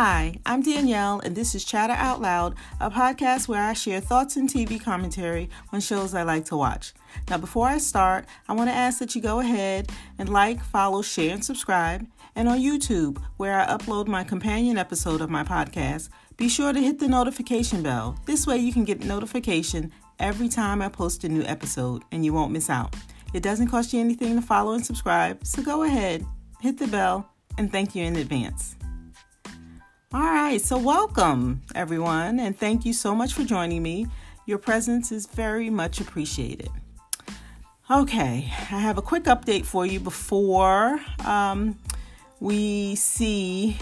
Hi, I'm Danielle, and this is Chatter Out Loud, a podcast where I share thoughts and TV commentary on shows I like to watch. Now, before I start, I want to ask that you go ahead and like, follow, share, and subscribe. And on YouTube, where I upload my companion episode of my podcast, be sure to hit the notification bell. This way, you can get notification every time I post a new episode and you won't miss out. It doesn't cost you anything to follow and subscribe, so go ahead, hit the bell, and thank you in advance. All right, so welcome everyone, and thank you so much for joining me. Your presence is very much appreciated. Okay, I have a quick update for you before um, we see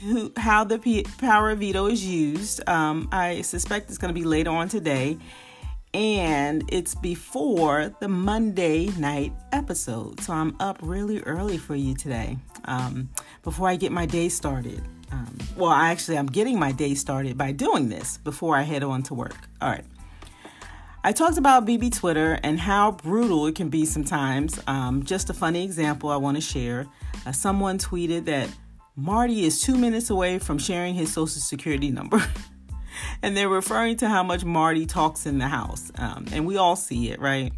who, how the P- power of veto is used. Um, I suspect it's going to be later on today, and it's before the Monday night episode. So I'm up really early for you today um, before I get my day started. Um, well, actually, I'm getting my day started by doing this before I head on to work. All right. I talked about BB Twitter and how brutal it can be sometimes. Um, just a funny example I want to share. Uh, someone tweeted that Marty is two minutes away from sharing his social security number. and they're referring to how much Marty talks in the house. Um, and we all see it, right?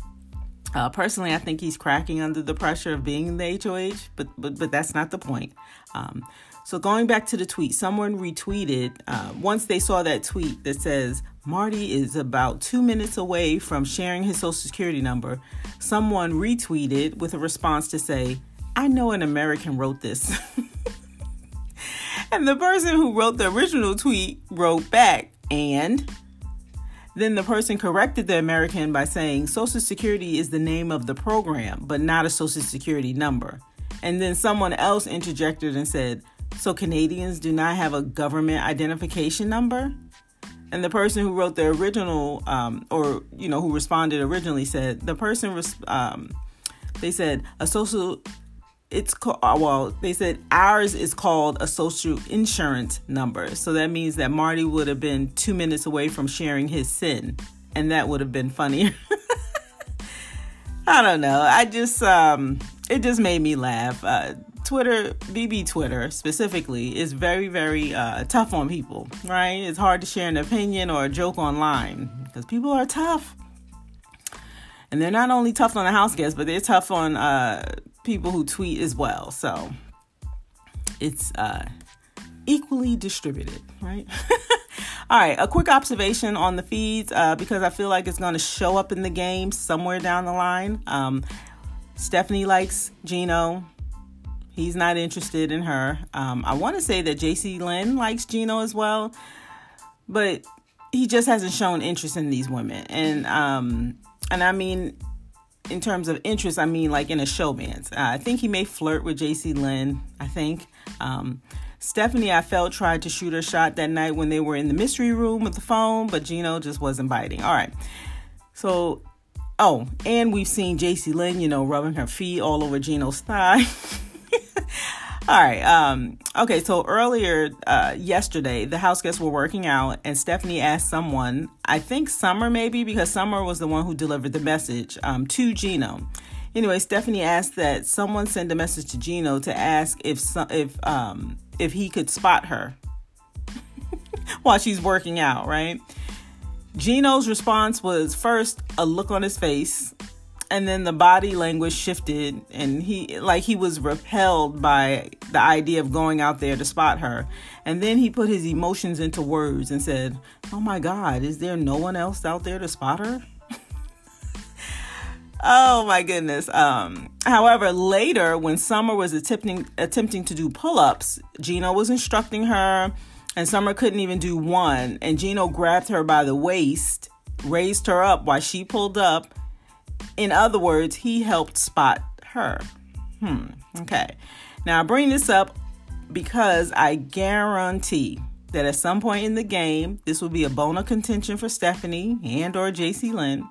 Uh, personally, I think he's cracking under the pressure of being in the HOH, but but but that's not the point. Um, so going back to the tweet, someone retweeted uh, once they saw that tweet that says Marty is about two minutes away from sharing his social security number. Someone retweeted with a response to say, "I know an American wrote this." and the person who wrote the original tweet wrote back, and then the person corrected the American by saying Social Security is the name of the program, but not a Social Security number. And then someone else interjected and said, So Canadians do not have a government identification number? And the person who wrote the original, um, or, you know, who responded originally said, The person, res- um, they said, a social it's called uh, well they said ours is called a social insurance number. So that means that marty would have been two minutes away from sharing his sin and that would have been funnier. I don't know. I just um it just made me laugh. Uh twitter bb twitter specifically is very very uh tough on people right? It's hard to share an opinion or a joke online because people are tough. And they're not only tough on the house guests but they're tough on uh people who tweet as well. So it's uh, equally distributed, right? All right, a quick observation on the feeds uh, because I feel like it's going to show up in the game somewhere down the line. Um, Stephanie likes Gino. He's not interested in her. Um, I want to say that JC Lynn likes Gino as well, but he just hasn't shown interest in these women. And um, and I mean, in terms of interest, I mean like in a showmance. Uh, I think he may flirt with JC Lynn. I think. Um, Stephanie, I felt, tried to shoot her shot that night when they were in the mystery room with the phone, but Gino just wasn't biting. All right. So, oh, and we've seen JC Lynn, you know, rubbing her feet all over Gino's thigh. All right. Um, okay. So earlier uh, yesterday, the house guests were working out, and Stephanie asked someone, I think Summer maybe, because Summer was the one who delivered the message um, to Gino. Anyway, Stephanie asked that someone send a message to Gino to ask if if um, if he could spot her while she's working out. Right. Gino's response was first a look on his face and then the body language shifted and he like he was repelled by the idea of going out there to spot her. And then he put his emotions into words and said oh my god is there no one else out there to spot her? Oh my goodness. Um however later when summer was attempting attempting to do pull-ups gino was instructing her and summer couldn't even do one. And gino grabbed her by the waist raised her up while she pulled up in other words, he helped spot her. Hmm. Okay. Now I bring this up because I guarantee that at some point in the game, this will be a bone of contention for Stephanie and or JC Lynn.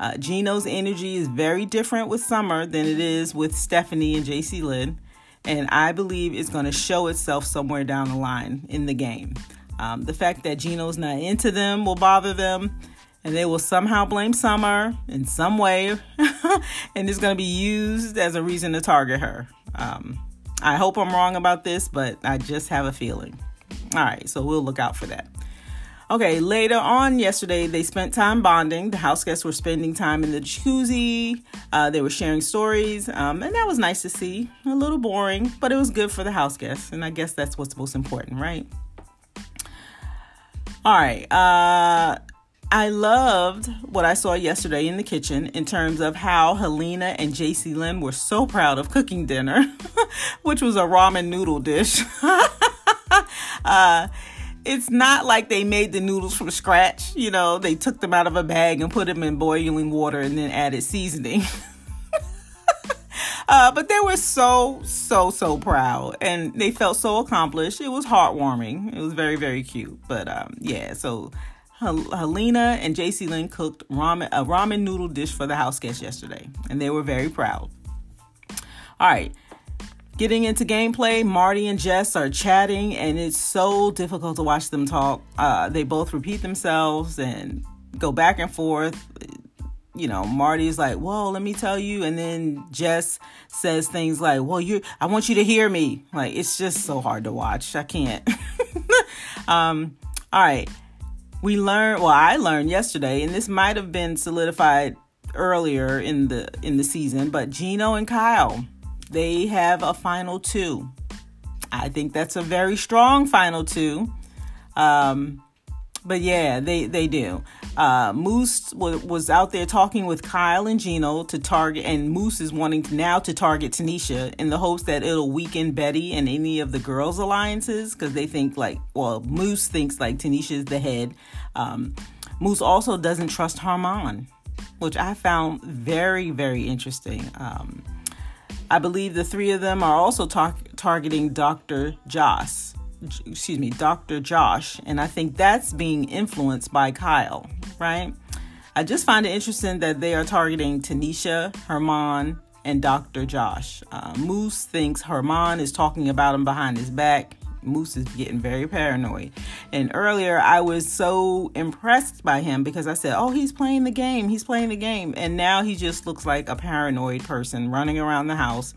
Uh, Gino's energy is very different with Summer than it is with Stephanie and JC Lynn, and I believe it's going to show itself somewhere down the line in the game. Um, the fact that Gino's not into them will bother them and they will somehow blame Summer in some way, and it's going to be used as a reason to target her. Um, I hope I'm wrong about this, but I just have a feeling. All right, so we'll look out for that. Okay, later on yesterday, they spent time bonding. The house guests were spending time in the jacuzzi. Uh, they were sharing stories, um, and that was nice to see. A little boring, but it was good for the house guests, and I guess that's what's most important, right? All right. Uh, I loved what I saw yesterday in the kitchen in terms of how Helena and JC Lynn were so proud of cooking dinner, which was a ramen noodle dish. uh, it's not like they made the noodles from scratch. You know, they took them out of a bag and put them in boiling water and then added seasoning. uh, but they were so, so, so proud and they felt so accomplished. It was heartwarming. It was very, very cute. But um, yeah, so Helena and JC Lynn cooked ramen, a ramen noodle dish for the house guests yesterday, and they were very proud. All right. Getting into gameplay, Marty and Jess are chatting, and it's so difficult to watch them talk. Uh, they both repeat themselves and go back and forth. You know, Marty's like, "Well, let me tell you," and then Jess says things like, "Well, you, I want you to hear me." Like it's just so hard to watch. I can't. um, all right, we learned. Well, I learned yesterday, and this might have been solidified earlier in the in the season, but Gino and Kyle they have a final two. I think that's a very strong final two. Um, but yeah, they they do. Uh, Moose w- was out there talking with Kyle and Gino to target, and Moose is wanting now to target Tanisha in the hopes that it'll weaken Betty and any of the girls' alliances because they think like, well, Moose thinks like Tanisha is the head. Um, Moose also doesn't trust Herman, which I found very very interesting. Um, I believe the three of them are also tar- targeting Dr. Joss, excuse me, Dr. Josh, and I think that's being influenced by Kyle, right? I just find it interesting that they are targeting Tanisha, Herman, and Dr. Josh. Uh, Moose thinks Herman is talking about him behind his back. Moose is getting very paranoid. And earlier, I was so impressed by him because I said, Oh, he's playing the game. He's playing the game. And now he just looks like a paranoid person running around the house.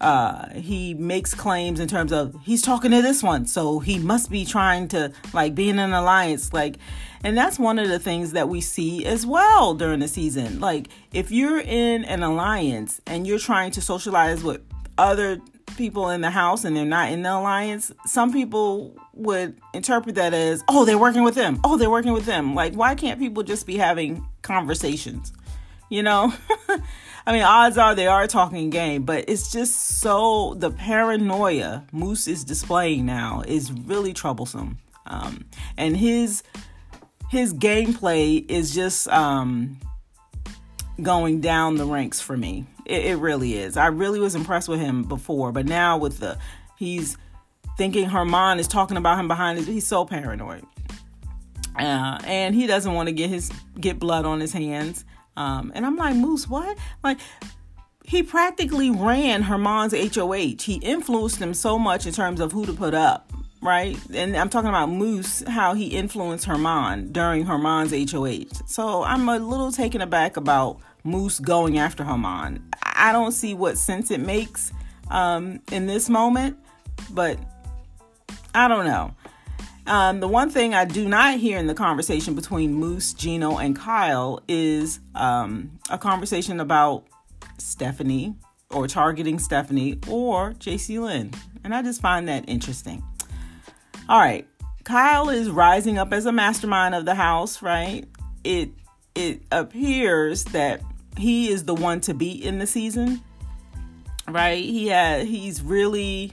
Uh, he makes claims in terms of he's talking to this one, so he must be trying to like be in an alliance. Like, and that's one of the things that we see as well during the season. Like, if you're in an alliance and you're trying to socialize with other people in the house and they're not in the alliance, some people would interpret that as, oh, they're working with them. Oh, they're working with them. Like, why can't people just be having conversations? You know? I mean, odds are they are talking game, but it's just so the paranoia Moose is displaying now is really troublesome. Um, and his his gameplay is just um, going down the ranks for me. It, it really is. I really was impressed with him before, but now with the he's thinking Herman is talking about him behind his. He's so paranoid, uh, and he doesn't want to get his get blood on his hands. Um, and I'm like, Moose, what? Like, he practically ran Herman's HOH. He influenced him so much in terms of who to put up, right? And I'm talking about Moose, how he influenced Herman during Herman's HOH. So I'm a little taken aback about Moose going after Herman. I don't see what sense it makes um, in this moment, but I don't know. Um, the one thing I do not hear in the conversation between Moose, Gino, and Kyle is um, a conversation about Stephanie or targeting Stephanie or JC Lynn. And I just find that interesting. All right. Kyle is rising up as a mastermind of the house, right? It it appears that he is the one to beat in the season, right? He had he's really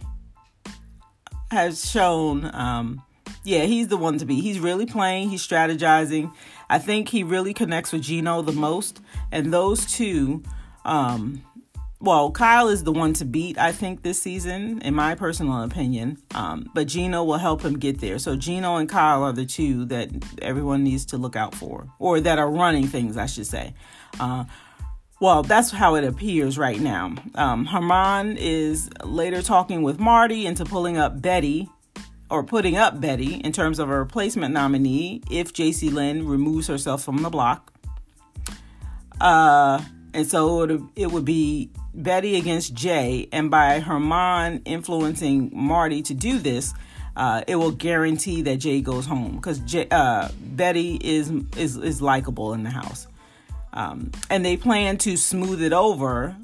has shown um yeah, he's the one to beat. He's really playing, he's strategizing. I think he really connects with Gino the most and those two um well, Kyle is the one to beat, I think, this season, in my personal opinion. Um, but Gino will help him get there. So Gino and Kyle are the two that everyone needs to look out for, or that are running things, I should say. Uh, well, that's how it appears right now. Um, Herman is later talking with Marty into pulling up Betty or putting up Betty in terms of a replacement nominee if JC Lynn removes herself from the block. Uh, and so it would, it would be Betty against Jay, and by Herman influencing Marty to do this, uh, it will guarantee that Jay goes home. Because uh, Betty is is is likable in the house, um, and they plan to smooth it over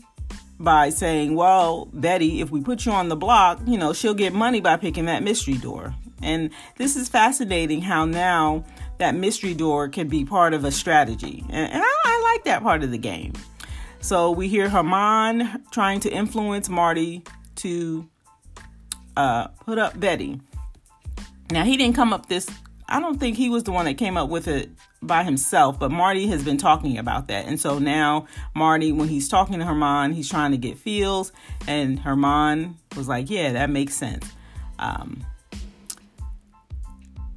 by saying, "Well, Betty, if we put you on the block, you know she'll get money by picking that mystery door." And this is fascinating how now that mystery door can be part of a strategy, and, and I, I like that part of the game. So we hear Herman trying to influence Marty to uh, put up Betty. Now he didn't come up this. I don't think he was the one that came up with it by himself, but Marty has been talking about that. And so now Marty, when he's talking to Herman, he's trying to get feels, and Herman was like, "Yeah, that makes sense." Um,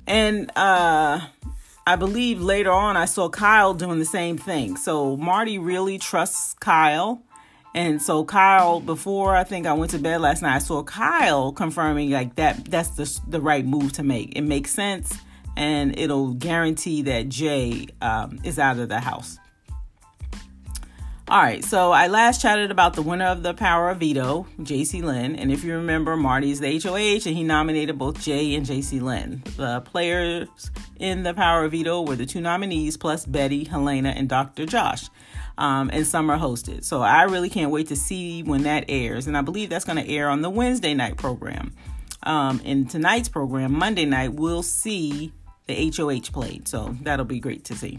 and uh, I believe later on I saw Kyle doing the same thing. So Marty really trusts Kyle. And so Kyle, before I think I went to bed last night, I saw Kyle confirming like that that's the the right move to make. It makes sense, and it'll guarantee that Jay um, is out of the house. All right, so I last chatted about the winner of the Power of Veto, JC Lynn. And if you remember, Marty's the HOH, and he nominated both Jay and JC Lynn. The players in the Power of Veto were the two nominees, plus Betty, Helena, and Dr. Josh. Um, and Summer hosted. So I really can't wait to see when that airs. And I believe that's going to air on the Wednesday night program. Um, in tonight's program, Monday night, we'll see the HOH played. So that'll be great to see.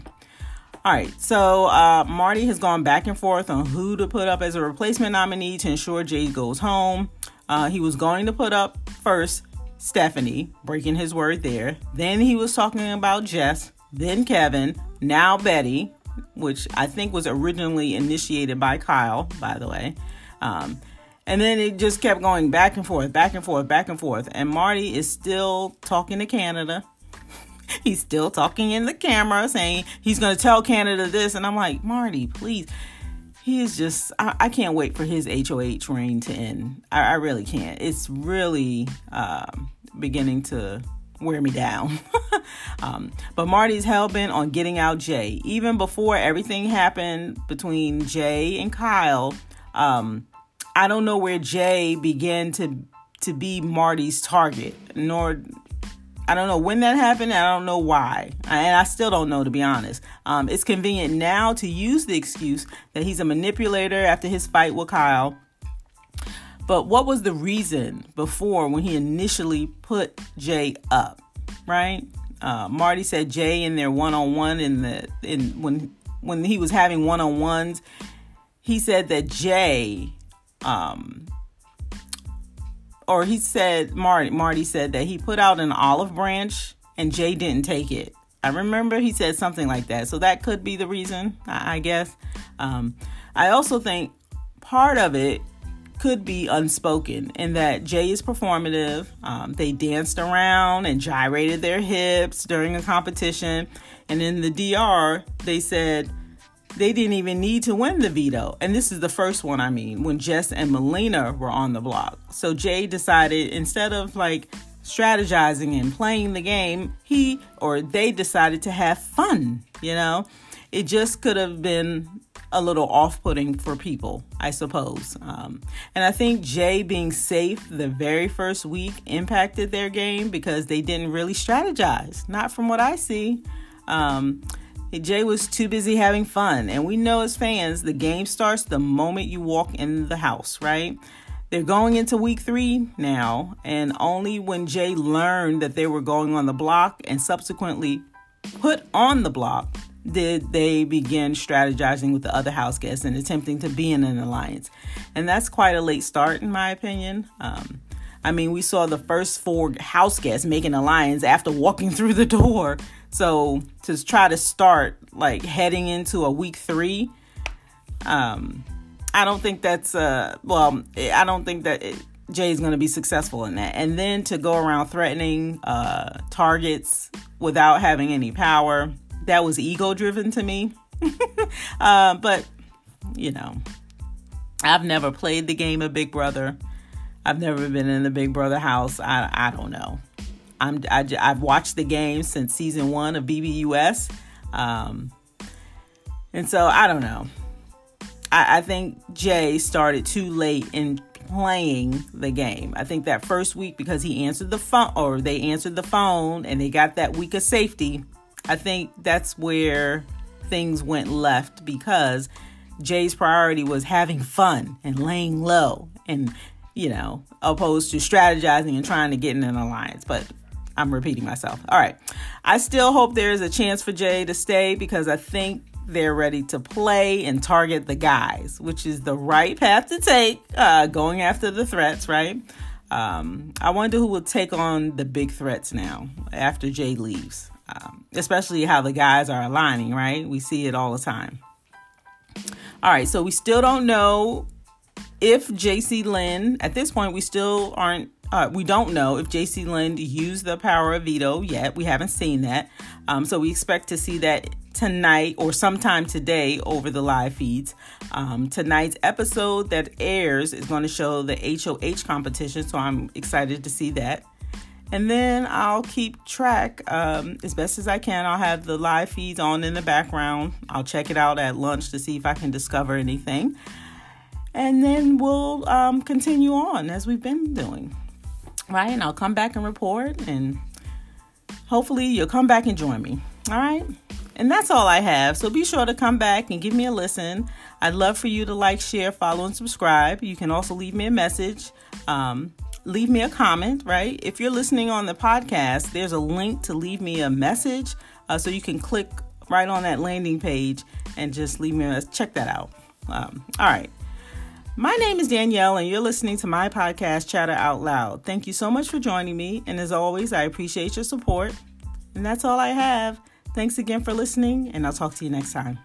All right, so uh, Marty has gone back and forth on who to put up as a replacement nominee to ensure Jay goes home. Uh, he was going to put up first Stephanie, breaking his word there. Then he was talking about Jess, then Kevin, now Betty, which I think was originally initiated by Kyle, by the way. Um, and then it just kept going back and forth, back and forth, back and forth. And Marty is still talking to Canada. he's still talking in the camera saying he's going to tell Canada this. And I'm like, Marty, please. He is just, I, I can't wait for his HOH reign to end. I, I really can't. It's really um, beginning to wear me down. um, but Marty's hell bent on getting out Jay. Even before everything happened between Jay and Kyle, um, I don't know where Jay began to to be Marty's target, nor I don't know when that happened. I don't know why. And I still don't know, to be honest. Um, it's convenient now to use the excuse that he's a manipulator after his fight with Kyle. But what was the reason before when he initially put Jay up, right? Uh, Marty said Jay in their one on one in the in when when he was having one on ones, he said that Jay um, or he said Marty Marty said that he put out an olive branch and Jay didn't take it. I remember he said something like that. So that could be the reason, I, guess. Um, I also think part of it could be unspoken in that Jay is performative. Um, they danced around and gyrated their hips during a competition. And in the DR, they said they didn't even need to win the veto. And this is the first one, I mean, when Jess and Melina were on the block. So Jay decided instead of like strategizing and playing the game, he or they decided to have fun, you know? It just could have been a little off putting for people, I suppose. Um, and I think Jay being safe the very first week impacted their game because they didn't really strategize, not from what I see. Um, Jay was too busy having fun. And we know as fans, the game starts the moment you walk in the house, right? They're going into week three now, and only when Jay learned that they were going on the block and subsequently put on the block did they begin strategizing with the other house guests and attempting to be in an alliance. And that's quite a late start, in my opinion. Um, I mean, we saw the first four house guests making alliance after walking through the door. So to try to start like heading into a week three, um, I don't think that's uh well, I don't think that it, is going to be successful in that. And then to go around threatening uh, targets without having any power, that was ego driven to me. uh, but you know, I've never played the game of Big Brother. I've never been in the Big Brother house. I I don't know. I'm, I, have watched the game since season one of BBUS. Um, and so I don't know. I, I think Jay started too late in playing the game. I think that first week because he answered the phone or they answered the phone and they got that week of safety. I think that's where things went left because Jay's priority was having fun and laying low and you know, opposed to strategizing and trying to get in an alliance. But I'm repeating myself. All right. I still hope there is a chance for Jay to stay because I think they're ready to play and target the guys, which is the right path to take, uh, going after the threats, right? Um, I wonder who will take on the big threats now after Jay leaves, um, especially how the guys are aligning, right? We see it all the time. All right, so we still don't know if JC Lynn, at this point, we still aren't, uh, we don't know if JC Lynn used the power of veto yet. We haven't seen that. Um, so we expect to see that tonight or sometime today over the live feeds. Um, tonight's episode that airs is going to show the HOH competition, so I'm excited to see that. And then I'll keep track um, as best as I can. I'll have the live feeds on in the background. I'll check it out at lunch to see if I can discover anything. And then we'll um, continue on as we've been doing. Right? And I'll come back and report, and hopefully you'll come back and join me. All right? And that's all I have. So be sure to come back and give me a listen. I'd love for you to like, share, follow, and subscribe. You can also leave me a message. Um, leave me a comment, right? If you're listening on the podcast, there's a link to leave me a message. Uh, so you can click right on that landing page and just leave me a check that out. Um, all right. My name is Danielle, and you're listening to my podcast, Chatter Out Loud. Thank you so much for joining me. And as always, I appreciate your support. And that's all I have. Thanks again for listening, and I'll talk to you next time.